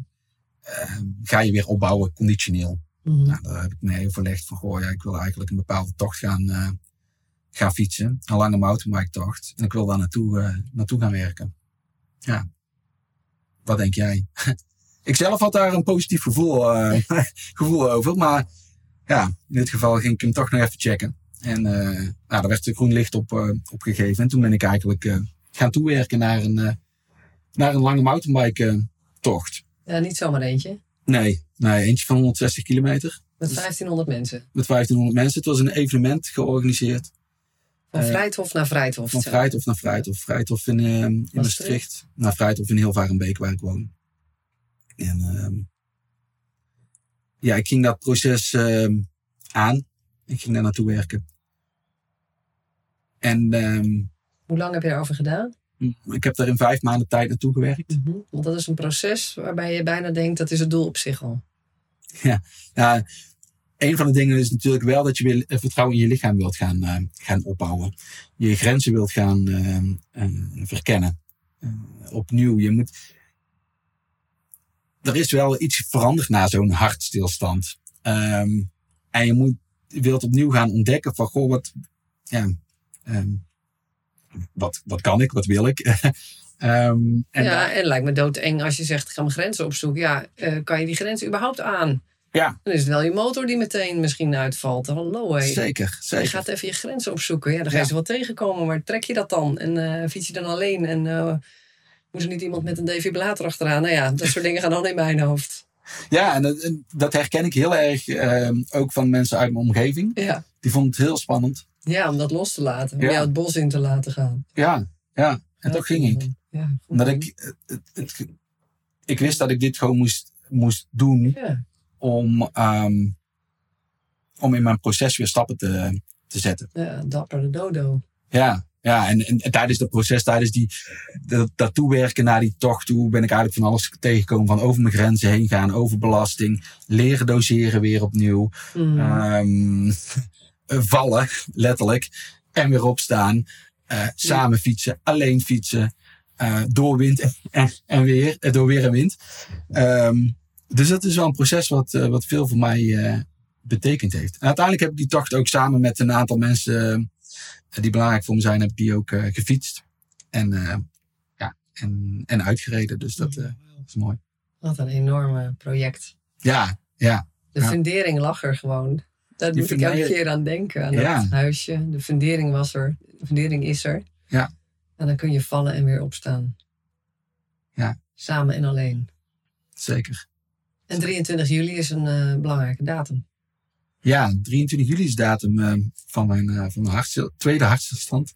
Speaker 1: uh, ga je weer opbouwen conditioneel. Mm. Nou, daar heb ik mee overlegd van, goh, ja, ik wil eigenlijk een bepaalde tocht gaan, uh, gaan fietsen. Een lange mountainbike tocht. En ik wil daar naartoe, uh, naartoe gaan werken. Ja. Wat denk jij? ik zelf had daar een positief gevoel, gevoel over. Maar ja, in dit geval ging ik hem toch nog even checken. En nou, daar werd er groen licht op, opgegeven. En toen ben ik eigenlijk gaan toewerken naar een, naar een lange mountainbike tocht.
Speaker 2: Ja, niet zomaar eentje.
Speaker 1: Nee, nee eentje van 160 kilometer.
Speaker 2: Met 1500 mensen.
Speaker 1: Met 1500 mensen. Het was een evenement georganiseerd.
Speaker 2: Van Vrijthof naar Vrijthof.
Speaker 1: Van Vrijthof naar Vrijthof. Vrijthof in, uh, in Maastricht. Naar Vrijthof in Hilvarenbeek waar ik woon. En uh, ja, ik ging dat proces uh, aan. Ik ging daar naartoe werken. En ehm,
Speaker 2: hoe lang heb je erover gedaan?
Speaker 1: Ik heb daar in vijf maanden tijd naartoe gewerkt.
Speaker 2: Mm -hmm. Want dat is een proces waarbij je bijna denkt dat is het doel op zich al.
Speaker 1: Ja, een van de dingen is natuurlijk wel dat je weer vertrouwen in je lichaam wilt gaan, uh, gaan opbouwen. Je grenzen wilt gaan uh, verkennen. opnieuw, je moet. Er is wel iets veranderd na zo'n hartstilstand. Um, en je moet, wilt opnieuw gaan ontdekken van, goh, wat. Ja, um, wat, wat kan ik, wat wil ik?
Speaker 2: um, en ja, en lijkt me doodeng als je zegt, ik ga mijn grenzen opzoeken. Ja, uh, kan je die grenzen überhaupt aan?
Speaker 1: Ja.
Speaker 2: Dan is het wel je motor die meteen misschien uitvalt. Hallo hé.
Speaker 1: Zeker, zeker.
Speaker 2: Je gaat even je grenzen opzoeken. Ja, dan ga je ze wel tegenkomen. Maar trek je dat dan? En uh, fiets je dan alleen? En uh, moet er niet iemand met een defibrillator achteraan? Nou ja, dat soort dingen gaan dan in mijn hoofd.
Speaker 1: Ja, en dat, dat herken ik heel erg uh, ook van mensen uit mijn omgeving.
Speaker 2: Ja.
Speaker 1: Die vonden het heel spannend.
Speaker 2: Ja, om dat los te laten. Om ja. jou het bos in te laten gaan.
Speaker 1: Ja, ja. En toch ging ik.
Speaker 2: Ja,
Speaker 1: Omdat ik, het, het, ik wist dat ik dit gewoon moest, moest doen. Om, um, om in mijn proces weer stappen te, te zetten.
Speaker 2: Ja, dapper de dodo.
Speaker 1: Ja, ja en, en, en tijdens het proces, tijdens die, dat, dat toewerken naar die tocht toe, ben ik eigenlijk van alles tegengekomen. Van over mijn grenzen heen gaan, over belasting, leren doseren weer opnieuw.
Speaker 2: Mm.
Speaker 1: Um, vallen, letterlijk. En weer opstaan. Uh, samen fietsen, alleen fietsen. Uh, door wind en, en weer, uh, door weer en wind. Um, dus dat is wel een proces wat, wat veel voor mij betekend heeft. En uiteindelijk heb ik die tocht ook samen met een aantal mensen die belangrijk voor me zijn, heb ik die ook gefietst. En, ja, en, en uitgereden. Dus dat is mooi.
Speaker 2: Wat een enorme project.
Speaker 1: Ja, ja.
Speaker 2: De fundering lag er gewoon. Daar moet ik elke keer aan denken, aan
Speaker 1: ja.
Speaker 2: dat huisje. De fundering was er, de fundering is er.
Speaker 1: Ja.
Speaker 2: En dan kun je vallen en weer opstaan.
Speaker 1: Ja.
Speaker 2: Samen en alleen.
Speaker 1: Zeker.
Speaker 2: En 23 juli is een uh, belangrijke datum.
Speaker 1: Ja, 23 juli is de datum uh, van mijn, uh, van mijn hartstil, tweede hartstilstand.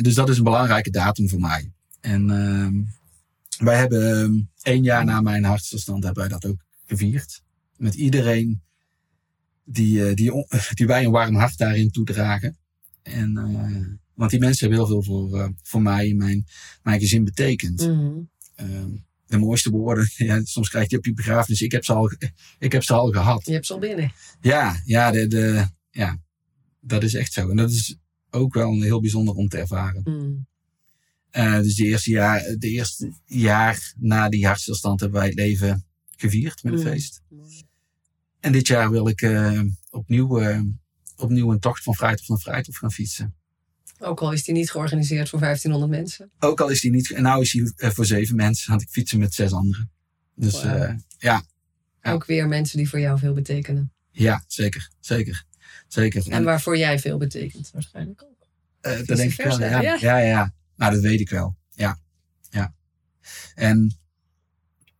Speaker 1: dus dat is een belangrijke datum voor mij. En ehm, wij hebben ehm, één jaar na mijn hartstilstand hebben wij dat ook gevierd. Met iedereen die, die, die wij een warm hart daarin toedragen. En, uh, want die mensen hebben heel veel voor, uh, voor mij en mijn, mijn gezin betekend.
Speaker 2: Mm -hmm.
Speaker 1: De mooiste woorden, ja, soms krijg je op je begrafenis. Ik heb ze al, ik heb ze al gehad.
Speaker 2: Je hebt ze al binnen.
Speaker 1: Ja, ja, de, de, ja, dat is echt zo. En dat is ook wel heel bijzonder om te ervaren.
Speaker 2: Mm.
Speaker 1: dus de eerste, jaar, de eerste jaar na die hartstilstand hebben wij het leven gevierd met een
Speaker 2: Mm.
Speaker 1: feest. en dit jaar wil ik uh, opnieuw, uh, opnieuw een tocht van Vrijthof naar Vrijthof gaan fietsen.
Speaker 2: Ook al is die niet georganiseerd voor 1500 mensen?
Speaker 1: Ook al is die niet, en nou is die voor zeven mensen, want ik fietsen met zes anderen. Dus wow. ja.
Speaker 2: Ook weer mensen die voor jou veel betekenen.
Speaker 1: Ja, zeker. Zeker. zeker.
Speaker 2: En, en waarvoor jij veel betekent waarschijnlijk ook.
Speaker 1: dat denk ik wel, ja. ja. Ja, ja. Nou, dat weet ik wel. Ja. Ja. En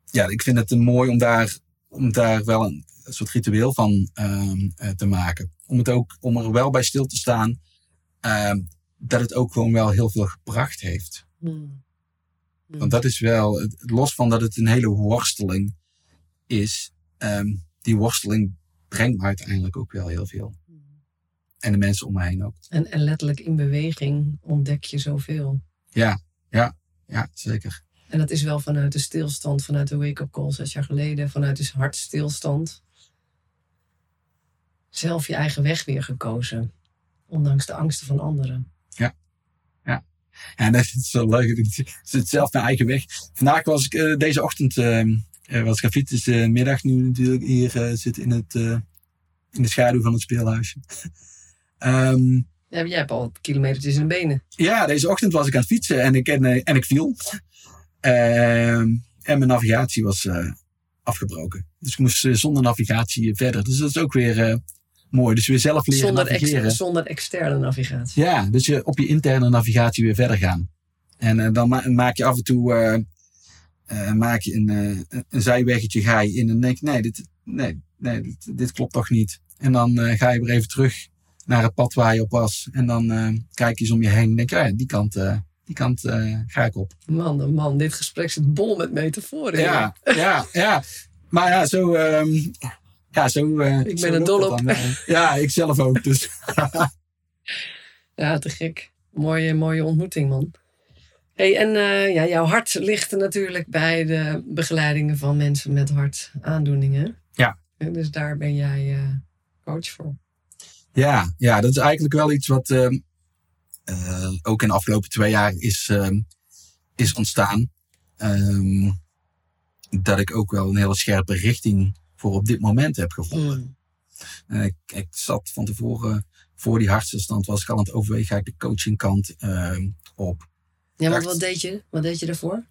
Speaker 1: ja, ik vind het mooi om daar, om daar wel een, soort ritueel van um, te maken. Om, het ook, om er wel bij stil te staan um, dat het ook gewoon wel heel veel gebracht heeft. Hmm. Hmm. Want dat is wel, los van dat het een hele worsteling is, um, die worsteling brengt me uiteindelijk ook wel heel veel. Hmm. En de mensen om me heen ook.
Speaker 2: En, en letterlijk in beweging ontdek je zoveel.
Speaker 1: Ja, ja, ja, zeker.
Speaker 2: En dat is wel vanuit de stilstand, vanuit de wake-up call zes jaar geleden, vanuit de hartstilstand. Zelf je eigen weg weer gekozen, ondanks de angsten van anderen.
Speaker 1: Ja, ja. En dat is zo leuk. Ik zit zelf mijn eigen weg. Vandaag was ik uh, deze ochtend uh, was ik gaan fietsen. Dus middag nu natuurlijk hier uh, zit in, het, in de schaduw van het speelhuisje. um,
Speaker 2: ja, jij hebt al kilometertjes in de benen.
Speaker 1: Ja, deze ochtend was ik aan het fietsen en ik, en, en ik viel. Ehm, en mijn navigatie was afgebroken. Dus ik moest zonder navigatie verder. Dus dat is ook weer mooi. Dus weer zelf leren
Speaker 2: zonder
Speaker 1: navigeren.
Speaker 2: Ex zonder externe navigatie.
Speaker 1: Ja, dus je op je interne navigatie weer verder gaan. En dan ma maak je af en toe maak je een, een zijweggetje ga je in en denk nee, dit, nee, nee dit, dit klopt toch niet. En dan ga je weer even terug naar het pad waar je op was. En dan kijk je eens om je heen en denk je, ja, die kant die kant ga ik op.
Speaker 2: Man, oh man, dit gesprek zit bol met metaforen.
Speaker 1: Ja, ja, ja. Maar ja, zo. Um, ja, zo uh,
Speaker 2: ik ben er dol op.
Speaker 1: Uh, ja, ik zelf ook. Dus.
Speaker 2: ja, te gek. Mooie, mooie ontmoeting, man. Hey, en ja, jouw hart ligt natuurlijk bij de begeleidingen van mensen met hartaandoeningen.
Speaker 1: Ja.
Speaker 2: En dus daar ben jij coach voor.
Speaker 1: Ja, ja, dat is eigenlijk wel iets wat ehm, uh, ook in de afgelopen twee jaar is, uh, is ontstaan. Um, dat ik ook wel een hele scherpe richting voor op dit moment heb gevonden. Mm. ik, ik, zat van tevoren, voor die hartstilstand, was ik al aan het overwegen, ga ik de coachingkant uh, op.
Speaker 2: Ja, maar wat deed je? Wat deed je daarvoor?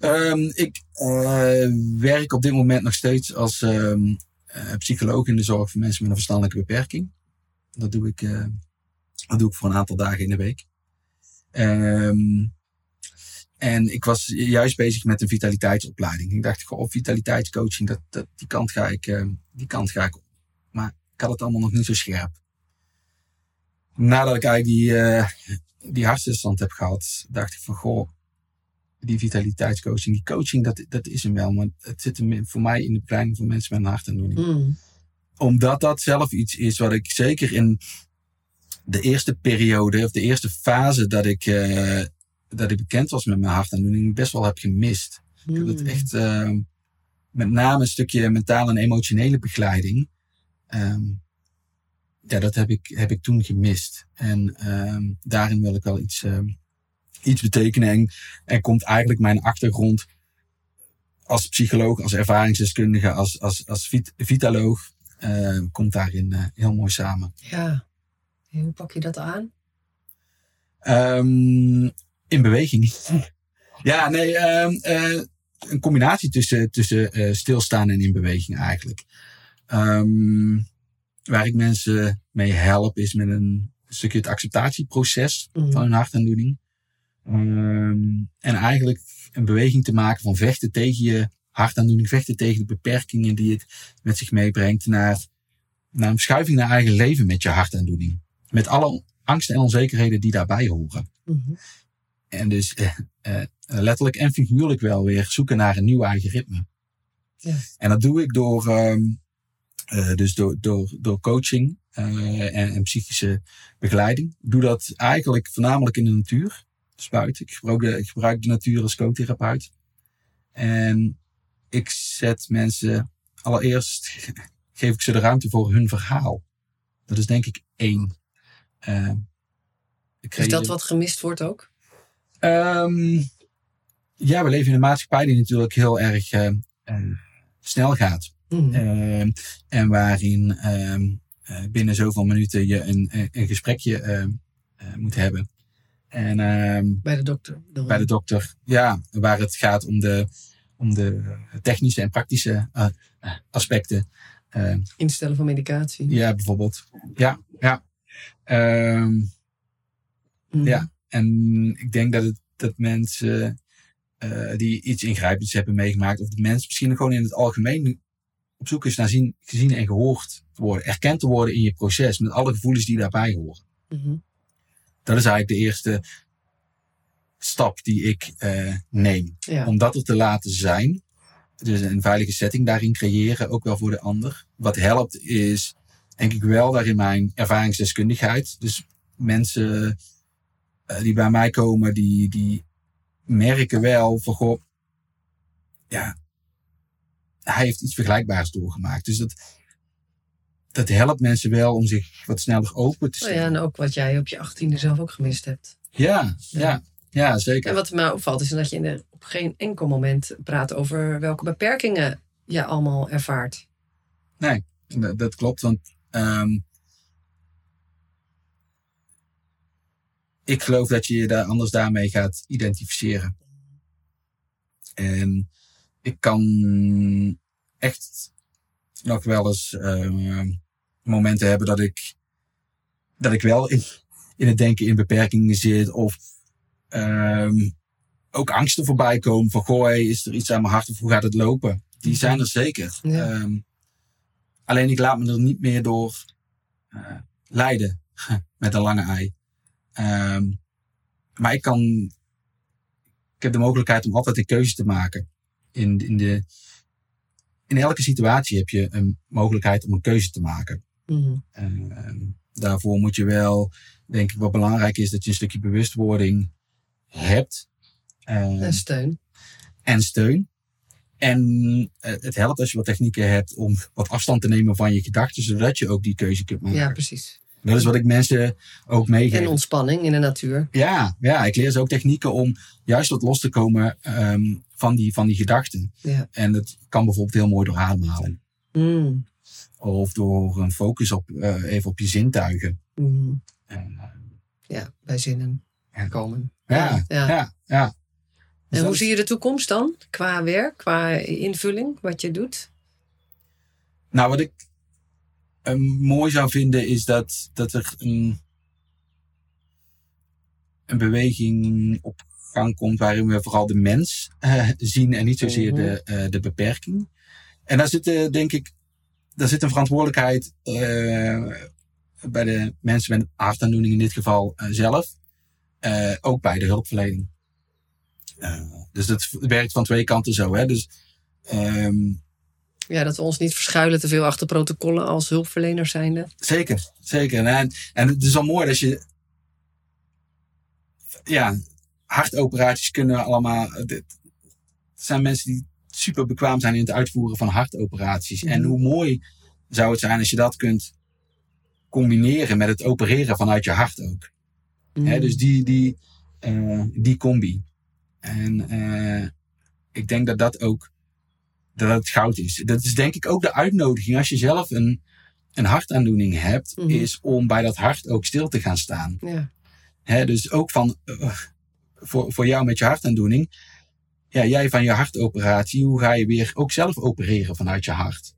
Speaker 1: Um, ik uh, werk op dit moment nog steeds als um, psycholoog in de zorg voor mensen met een verstandelijke beperking. Dat doe ik dat doe ik voor een aantal dagen in de week. Um, en ik was juist bezig met een vitaliteitsopleiding. Ik dacht, goh, vitaliteitscoaching, dat, dat, die, kant ga ik, uh, die kant ga ik op. Maar ik had het allemaal nog niet zo scherp. Nadat ik eigenlijk die, uh, die hartstilstand heb gehad, dacht ik van, goh, die vitaliteitscoaching, die coaching, dat, dat is hem wel. Maar het zit hem voor mij in de begeleiding van mensen met een hartaandoening. Mm. Omdat dat zelf iets is wat ik zeker in de eerste periode, of de eerste fase dat ik, uh, dat ik bekend was met mijn hartaandoening, best wel heb gemist. Ik heb het hmm. echt, uh, met name een stukje mentale en emotionele begeleiding. Um, ja, dat heb ik, heb ik toen gemist. En um, daarin wil ik wel iets, um, iets betekenen. En er komt eigenlijk mijn achtergrond als psycholoog, als ervaringsdeskundige, als, als, als vit vitaloog, uh, komt daarin uh, heel mooi samen.
Speaker 2: Ja. Hoe pak je dat aan?
Speaker 1: Um, in beweging. ja, nee, um, uh, een combinatie tussen, tussen uh, stilstaan en in beweging eigenlijk. Um, waar ik mensen mee help is met een stukje het acceptatieproces mm. van hun hartaandoening. Um, en eigenlijk een beweging te maken van vechten tegen je hartaandoening, vechten tegen de beperkingen die het met zich meebrengt, naar, naar een verschuiving naar eigen leven met je hartaandoening. Met alle angsten en onzekerheden die daarbij horen. Mm En dus eh, eh, letterlijk en figuurlijk wel weer zoeken naar een nieuw eigen ritme. Ja. En dat doe ik door, um, uh, dus door, door, door coaching uh, en, en, psychische begeleiding. Ik doe dat eigenlijk voornamelijk in de natuur. Dus buiten. Ik gebruik de, ik gebruik de natuur als co-therapeut. En ik zet mensen allereerst geef ik ze de ruimte voor hun verhaal. Dat is denk ik één.
Speaker 2: Uh, is dat wat gemist wordt ook?
Speaker 1: Um, ja, we leven in een maatschappij die natuurlijk heel erg uh, uh, snel gaat.
Speaker 2: Mhm.
Speaker 1: Ehm, en waarin ehm, eh, binnen zoveel minuten je een, een, een gesprekje ehm, eh, moet hebben. En ehm,
Speaker 2: Bij de dokter.
Speaker 1: bij de dokter, ja, waar het gaat om de, om de technische en praktische eh, eh, aspecten. Ehm,
Speaker 2: Instellen van medicatie.
Speaker 1: ja, bijvoorbeeld. Ja, ja. Ehm,
Speaker 2: Mhm.
Speaker 1: ja. En ik denk dat, het, dat mensen eh, die iets ingrijpends hebben meegemaakt, of de mensen misschien gewoon in het algemeen op zoek is naar zien, gezien en gehoord te worden, erkend te worden in je proces, met alle gevoelens die daarbij horen.
Speaker 2: Mhm.
Speaker 1: Dat is eigenlijk de eerste stap die ik eh, neem.
Speaker 2: Ja.
Speaker 1: Om dat er te laten zijn. Dus een veilige setting daarin creëren, ook wel voor de ander. Wat helpt is, denk ik wel, daarin mijn ervaringsdeskundigheid. Dus mensen eh, die bij mij komen, die, die merken wel van, goh, ja, hij heeft iets vergelijkbaars doorgemaakt. Dus dat, dat helpt mensen wel om zich wat sneller open te
Speaker 2: Oh ja,
Speaker 1: stellen.
Speaker 2: en ook wat jij op je achttiende zelf ook gemist hebt.
Speaker 1: Ja, ja, ja, zeker.
Speaker 2: En wat mij opvalt is dat je in de, op geen enkel moment praat over welke beperkingen je allemaal ervaart.
Speaker 1: Dat, dat klopt, want ehm, ik geloof dat je je daar anders daarmee gaat identificeren. En ik kan echt nog wel eens ehm, momenten hebben dat ik, dat ik wel in, in het denken in beperkingen zit of ehm, ook angsten voorbij komen van goh, hey, is er iets aan mijn hart of hoe gaat het lopen? Die zijn er zeker.
Speaker 2: Ja.
Speaker 1: Ehm, alleen ik laat me er niet meer door eh, leiden met een lange ei. Ehm, maar ik kan, ik heb de mogelijkheid om altijd een keuze te maken. In, in, de, in elke situatie heb je een mogelijkheid om een keuze te maken.
Speaker 2: Mhm.
Speaker 1: Ehm, daarvoor moet je wel, denk ik, wat belangrijk is, dat je een stukje bewustwording hebt. Ehm,
Speaker 2: En steun.
Speaker 1: en steun. En eh, het helpt als je wat technieken hebt om wat afstand te nemen van je gedachten, zodat je ook die keuze kunt maken.
Speaker 2: Ja, precies.
Speaker 1: Dat is wat ik mensen ook meegeef.
Speaker 2: En ontspanning in de natuur.
Speaker 1: Ja, ja, ik leer ze ook technieken om juist wat los te komen ehm, van, die, van die gedachten.
Speaker 2: Ja.
Speaker 1: En dat kan bijvoorbeeld heel mooi door ademhalen.
Speaker 2: Mm.
Speaker 1: Of door een focus op, eh, even op je zintuigen.
Speaker 2: Mm.
Speaker 1: En, eh,
Speaker 2: Ja, bij zinnen
Speaker 1: Ja.
Speaker 2: komen.
Speaker 1: ja,
Speaker 2: Ja.
Speaker 1: ja, ja. Dus
Speaker 2: En hoe
Speaker 1: is-
Speaker 2: zie je de toekomst dan? Qua werk, qua invulling, wat je doet?
Speaker 1: Nou, wat ik mooi zou vinden is dat, dat er een, een beweging op gang komt waarin we vooral de mens eh, zien en niet zozeer
Speaker 2: Mhm.
Speaker 1: de, eh, de beperking. En daar zit, eh, denk ik, daar zit een verantwoordelijkheid bij de mensen met een hartaandoening in dit geval zelf. Ook bij de hulpverlening. Dus dat werkt van twee kanten zo. Hè? Dus ehm,
Speaker 2: Ja, dat we ons niet verschuilen te veel achter protocollen als hulpverlener zijnde.
Speaker 1: Zeker, zeker. En, en het is al mooi dat je. Ja, hartoperaties kunnen allemaal. Het zijn mensen die super bekwaam zijn in het uitvoeren van hartoperaties. En
Speaker 2: Mhm.
Speaker 1: hoe mooi zou het zijn als je dat kunt combineren met het opereren vanuit je hart ook.
Speaker 2: Mm.
Speaker 1: Hè, dus die, die, eh, die combi. En eh, ik denk dat dat ook dat het goud is. Dat is denk ik ook de uitnodiging als je zelf een, een hartaandoening hebt,
Speaker 2: Mhm.
Speaker 1: is om bij dat hart ook stil te gaan staan.
Speaker 2: Ja.
Speaker 1: Hè, dus ook van, eh, voor, voor jou met je hartaandoening, ja, jij van je hartoperatie, hoe ga je weer ook zelf opereren vanuit je hart?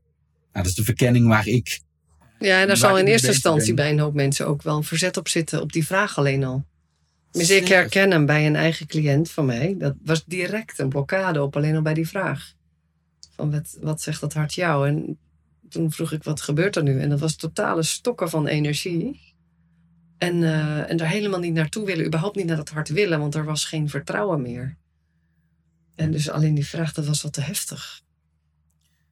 Speaker 1: Nou, dat is de verkenning waar ik
Speaker 2: ja, en daar zal in eerste instantie
Speaker 1: ben.
Speaker 2: bij een hoop mensen ook wel een verzet op zitten op die vraag alleen al. Dus ik
Speaker 1: Zeker.
Speaker 2: herken hem bij een eigen cliënt van mij. Dat was direct een blokkade op alleen al bij die vraag. Van wat, wat zegt dat hart jou? En toen vroeg ik, wat gebeurt er nu? En dat was totale stokken van energie. En, eh, en daar helemaal niet naartoe willen. Überhaupt niet naar dat hart willen. Want er was geen vertrouwen meer. En dus alleen die vraag, dat was wat te heftig.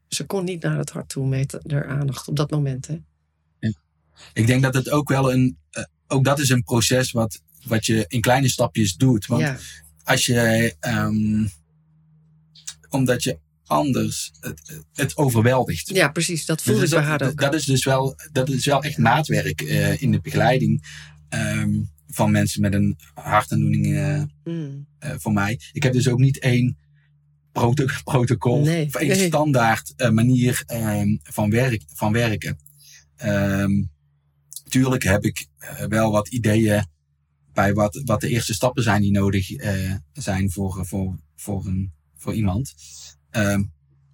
Speaker 2: Ze kon niet naar het hart toe met haar aandacht op dat moment. Hè?
Speaker 1: Ik denk dat het ook wel een, eh, ook dat is een proces wat, wat je in kleine stapjes doet. Want
Speaker 2: ja.
Speaker 1: als je, ehm, omdat je anders het, het overweldigt.
Speaker 2: ja, precies. Dat
Speaker 1: Dus
Speaker 2: ik bij haar
Speaker 1: dat,
Speaker 2: ook.
Speaker 1: dat is dus wel, dat is wel echt maatwerk eh, in de begeleiding ehm, van mensen met een hartaandoening
Speaker 2: Mm.
Speaker 1: eh, voor mij. Ik heb dus ook niet één proto protocol
Speaker 2: Nee.
Speaker 1: of één
Speaker 2: Nee.
Speaker 1: standaard manier ehm, van, werk, van werken. Ehm, tuurlijk heb ik wel wat ideeën bij wat, wat de eerste stappen zijn die nodig zijn voor, voor, voor, een, voor iemand. Ehm,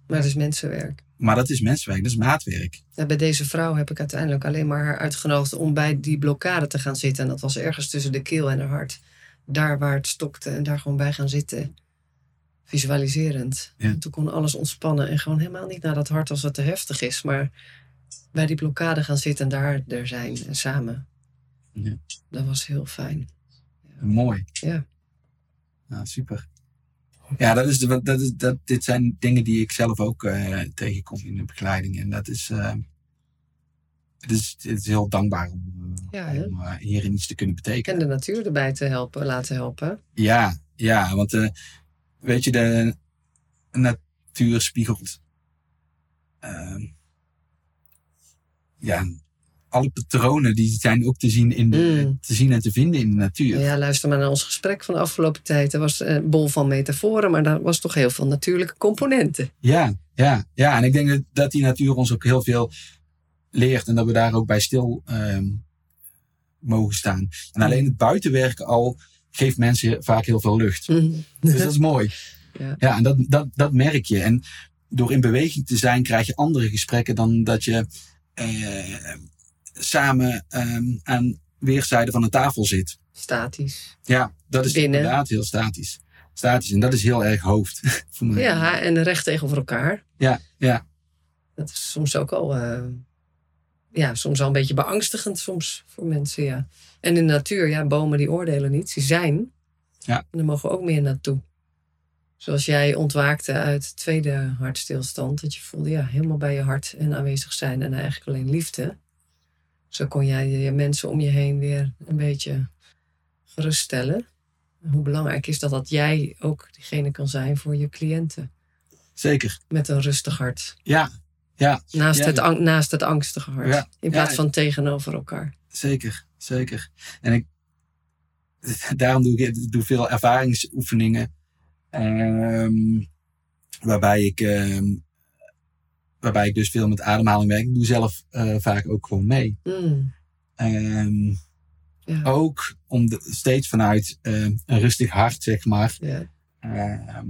Speaker 2: Maar het is mensenwerk.
Speaker 1: maar dat is menswerk, dat is maatwerk.
Speaker 2: Ja, bij deze vrouw heb ik uiteindelijk alleen maar haar uitgenodigd om bij die blokkade te gaan zitten. En dat was ergens tussen de keel en haar hart. Daar waar het stokte en daar gewoon bij gaan zitten. Visualiserend.
Speaker 1: Ja.
Speaker 2: En toen kon alles ontspannen en gewoon helemaal niet naar dat hart als het te heftig is. Maar bij die blokkade gaan zitten en daar er zijn en samen.
Speaker 1: Ja.
Speaker 2: Dat was heel fijn.
Speaker 1: Mooi.
Speaker 2: Ja.
Speaker 1: Ja, super. Ja, dat is de, dat is, dat, dit zijn dingen die ik zelf ook eh, tegenkom in de begeleiding. En dat is, eh, het is, het is heel dankbaar om, eh,
Speaker 2: Ja,
Speaker 1: om hierin iets te kunnen betekenen.
Speaker 2: En de natuur erbij te helpen, laten helpen.
Speaker 1: Ja, ja, want weet je, de natuur spiegelt. ehm, ja, alle patronen die zijn ook te zien, in de,
Speaker 2: Mm.
Speaker 1: te zien en te vinden in de natuur.
Speaker 2: Ja, luister maar naar ons gesprek van de afgelopen tijd. Er was een bol van metaforen, maar daar was toch heel veel natuurlijke componenten.
Speaker 1: Ja, ja, ja. En ik denk dat, die natuur ons ook heel veel leert en dat we daar ook bij stil ehm, mogen staan. En alleen het buitenwerken al geeft mensen vaak heel veel lucht. Dus dat is mooi.
Speaker 2: Ja.
Speaker 1: Ja, en dat, dat, dat merk je. En door in beweging te zijn, krijg je andere gesprekken dan dat je eh, samen ehm, aan weerszijden van een tafel zit.
Speaker 2: Statisch.
Speaker 1: Ja, dat is
Speaker 2: Binnen.
Speaker 1: inderdaad heel statisch. Statisch. En dat is heel erg hoofd. voor mij.
Speaker 2: Ja, en recht tegenover elkaar.
Speaker 1: ja, ja.
Speaker 2: Dat is soms ook al, eh, ja, soms al een beetje beangstigend soms voor mensen, ja. En in de natuur, ja, bomen die oordelen niet, ze zijn.
Speaker 1: Ja.
Speaker 2: En daar mogen we ook meer naartoe. Zoals jij ontwaakte uit tweede hartstilstand, dat je voelde, ja, helemaal bij je hart en aanwezig zijn en eigenlijk alleen liefde. Zo kon jij je mensen om je heen weer een beetje geruststellen. Hoe belangrijk is dat dat jij ook diegene kan zijn voor je cliënten.
Speaker 1: Zeker.
Speaker 2: Met een rustig hart.
Speaker 1: Ja, ja.
Speaker 2: Naast,
Speaker 1: Ja,
Speaker 2: het,
Speaker 1: ja.
Speaker 2: ang- naast het angstige hart.
Speaker 1: Ja,
Speaker 2: In plaats van tegenover elkaar.
Speaker 1: Zeker, zeker. En ik, daarom doe ik, ik doe veel ervaringsoefeningen. ehm, waarbij ik, ehm, waarbij ik dus veel met ademhaling werk. Ik doe zelf eh, vaak ook gewoon mee.
Speaker 2: Mm,
Speaker 1: Ehm,
Speaker 2: ja,
Speaker 1: ook om de, steeds vanuit eh, een rustig hart, zeg maar,
Speaker 2: ja.
Speaker 1: ehm,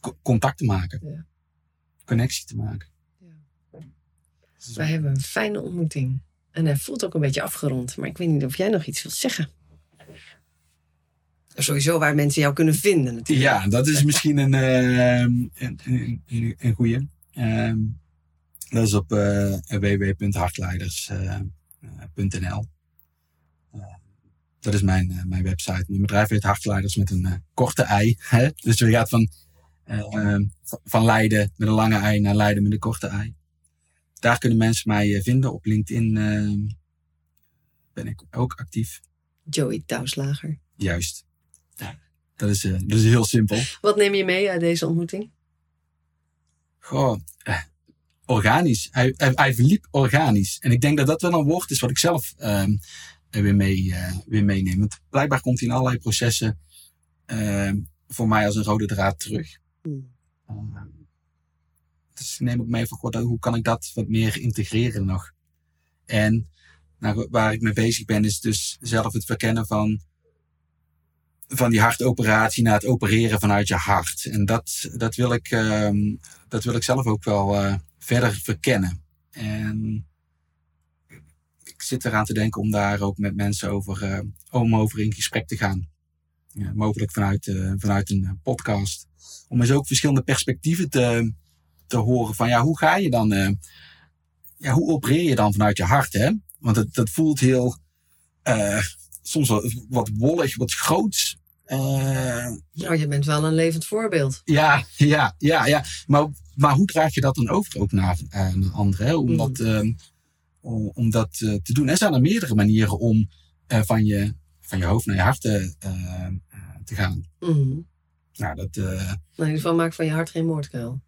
Speaker 1: co- contact te maken.
Speaker 2: Ja.
Speaker 1: Connectie te maken.
Speaker 2: Ja. Wij hebben een fijne ontmoeting. En hij voelt ook een beetje afgerond. Maar ik weet niet of jij nog iets wilt zeggen. Sowieso waar mensen jou kunnen vinden natuurlijk.
Speaker 1: Ja, dat is misschien een, ehm, een, een, een, goeie. Ehm, dat is op eh www.hartleiders.nl. Eh, dat is mijn, eh, mijn website. Mijn bedrijf heet Hartleiders met een eh, korte ei. Hè? Dus je gaat van, eh, ehm, van- van Leiden met een lange ei naar Leiden met een korte ei. Daar kunnen mensen mij eh, vinden. Op LinkedIn ben ik ook actief.
Speaker 2: Joey Touwslager.
Speaker 1: Juist. Ja, dat, is, eh, dat is heel simpel.
Speaker 2: Wat neem je mee uit deze ontmoeting?
Speaker 1: Goh, eh, organisch. Hij, hij, hij verliep organisch. En ik denk dat dat wel een woord is wat ik zelf ehm, er weer, mee, eh, weer meeneem. Want blijkbaar komt hij in allerlei processen ehm, voor mij als een rode draad terug.
Speaker 2: Hmm.
Speaker 1: Ehm, dus ik neem ook mee van, goh, dat- hoe kan ik dat wat meer integreren nog? En nou, waar ik mee bezig ben is dus zelf het verkennen van van die hartoperatie naar het opereren vanuit je hart. En dat, dat, wil, ik, ehm, dat wil ik zelf ook wel eh, verder verkennen. En ik zit eraan te denken om daar ook met mensen over, eh, om over in gesprek te gaan. Ja, mogelijk vanuit, eh, vanuit een podcast. Om eens ook verschillende perspectieven te, te horen van ja, hoe ga je dan, ja, hoe opereer je dan vanuit je hart hè? Want het, dat voelt heel, soms wat wollig, wat groots.
Speaker 2: Nou, je bent wel een levend voorbeeld.
Speaker 1: ja, ja, ja, ja. Maar, maar hoe draag je dat dan over ook naar, eh, naar anderen? Hè? Om,
Speaker 2: Mm.
Speaker 1: dat, ehm, om, om dat eh, te doen. Er zijn er meerdere manieren om van, je, van je hoofd naar je hart te, eh, eh, te gaan.
Speaker 2: Mhm.
Speaker 1: Nou, dat,
Speaker 2: Nou, in ieder geval maak van je hart geen moordkuil.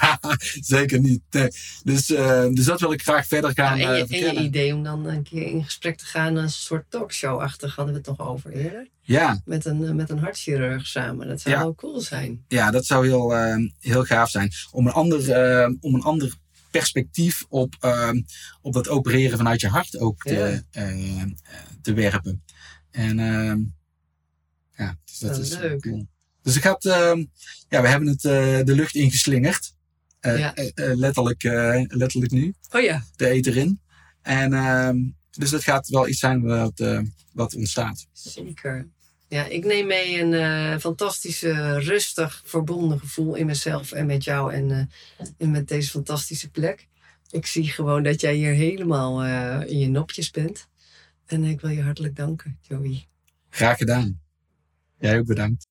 Speaker 1: Zeker niet. Nee. Dus, uh, dus dat wil ik graag verder gaan
Speaker 2: nou, en, je, en je idee om dan een keer in gesprek te gaan, een soort talkshow-achtig, hadden we het nog over eerder.
Speaker 1: Ja.
Speaker 2: Met een, uh, met een hartchirurg samen. Dat zou
Speaker 1: Ja.
Speaker 2: wel cool zijn.
Speaker 1: Ja, dat zou heel, uh, heel gaaf zijn. Om een ander, uh, om een ander perspectief op, uh, op dat opereren vanuit je hart ook te, te werpen. En uh, ja, dus dat
Speaker 2: Wel
Speaker 1: is
Speaker 2: leuk.
Speaker 1: cool. Dus ik had, uh, ja, we hebben het de lucht ingeslingerd. Uh,
Speaker 2: Ja.
Speaker 1: letterlijk, letterlijk nu,
Speaker 2: Oh ja.
Speaker 1: de eter in. En uh, dus dat gaat wel iets zijn wat, wat ontstaat.
Speaker 2: Zeker. Ja, ik neem mee een uh, fantastische, rustig, verbonden gevoel in mezelf en met jou en, uh, en met deze fantastische plek. Ik zie gewoon dat jij hier helemaal uh, in je nopjes bent. En ik wil je hartelijk danken, Joey.
Speaker 1: Graag gedaan. Jij ook bedankt.